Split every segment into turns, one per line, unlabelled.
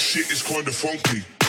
shit is kinda funky.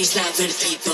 Baseline for the people.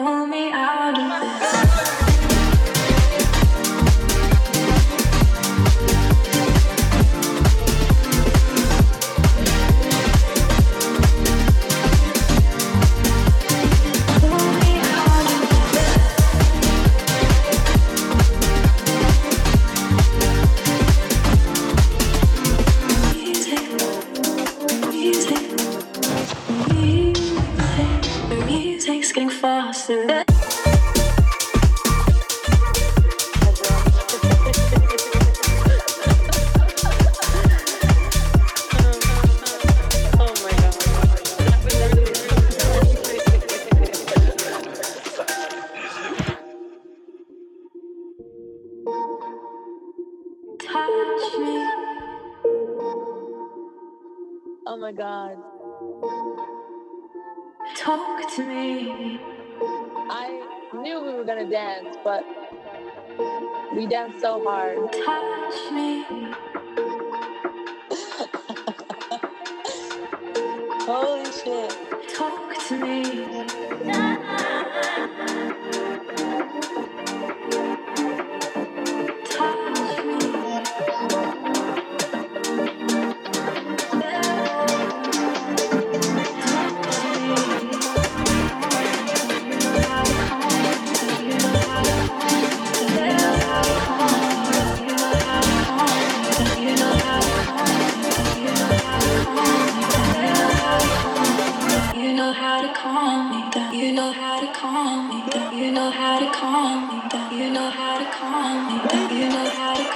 pull me
out.
I knew we were gonna dance, but we danced so hard.
Touch me.
Holy shit.
Talk to me.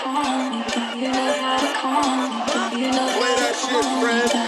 Play that shit, friend.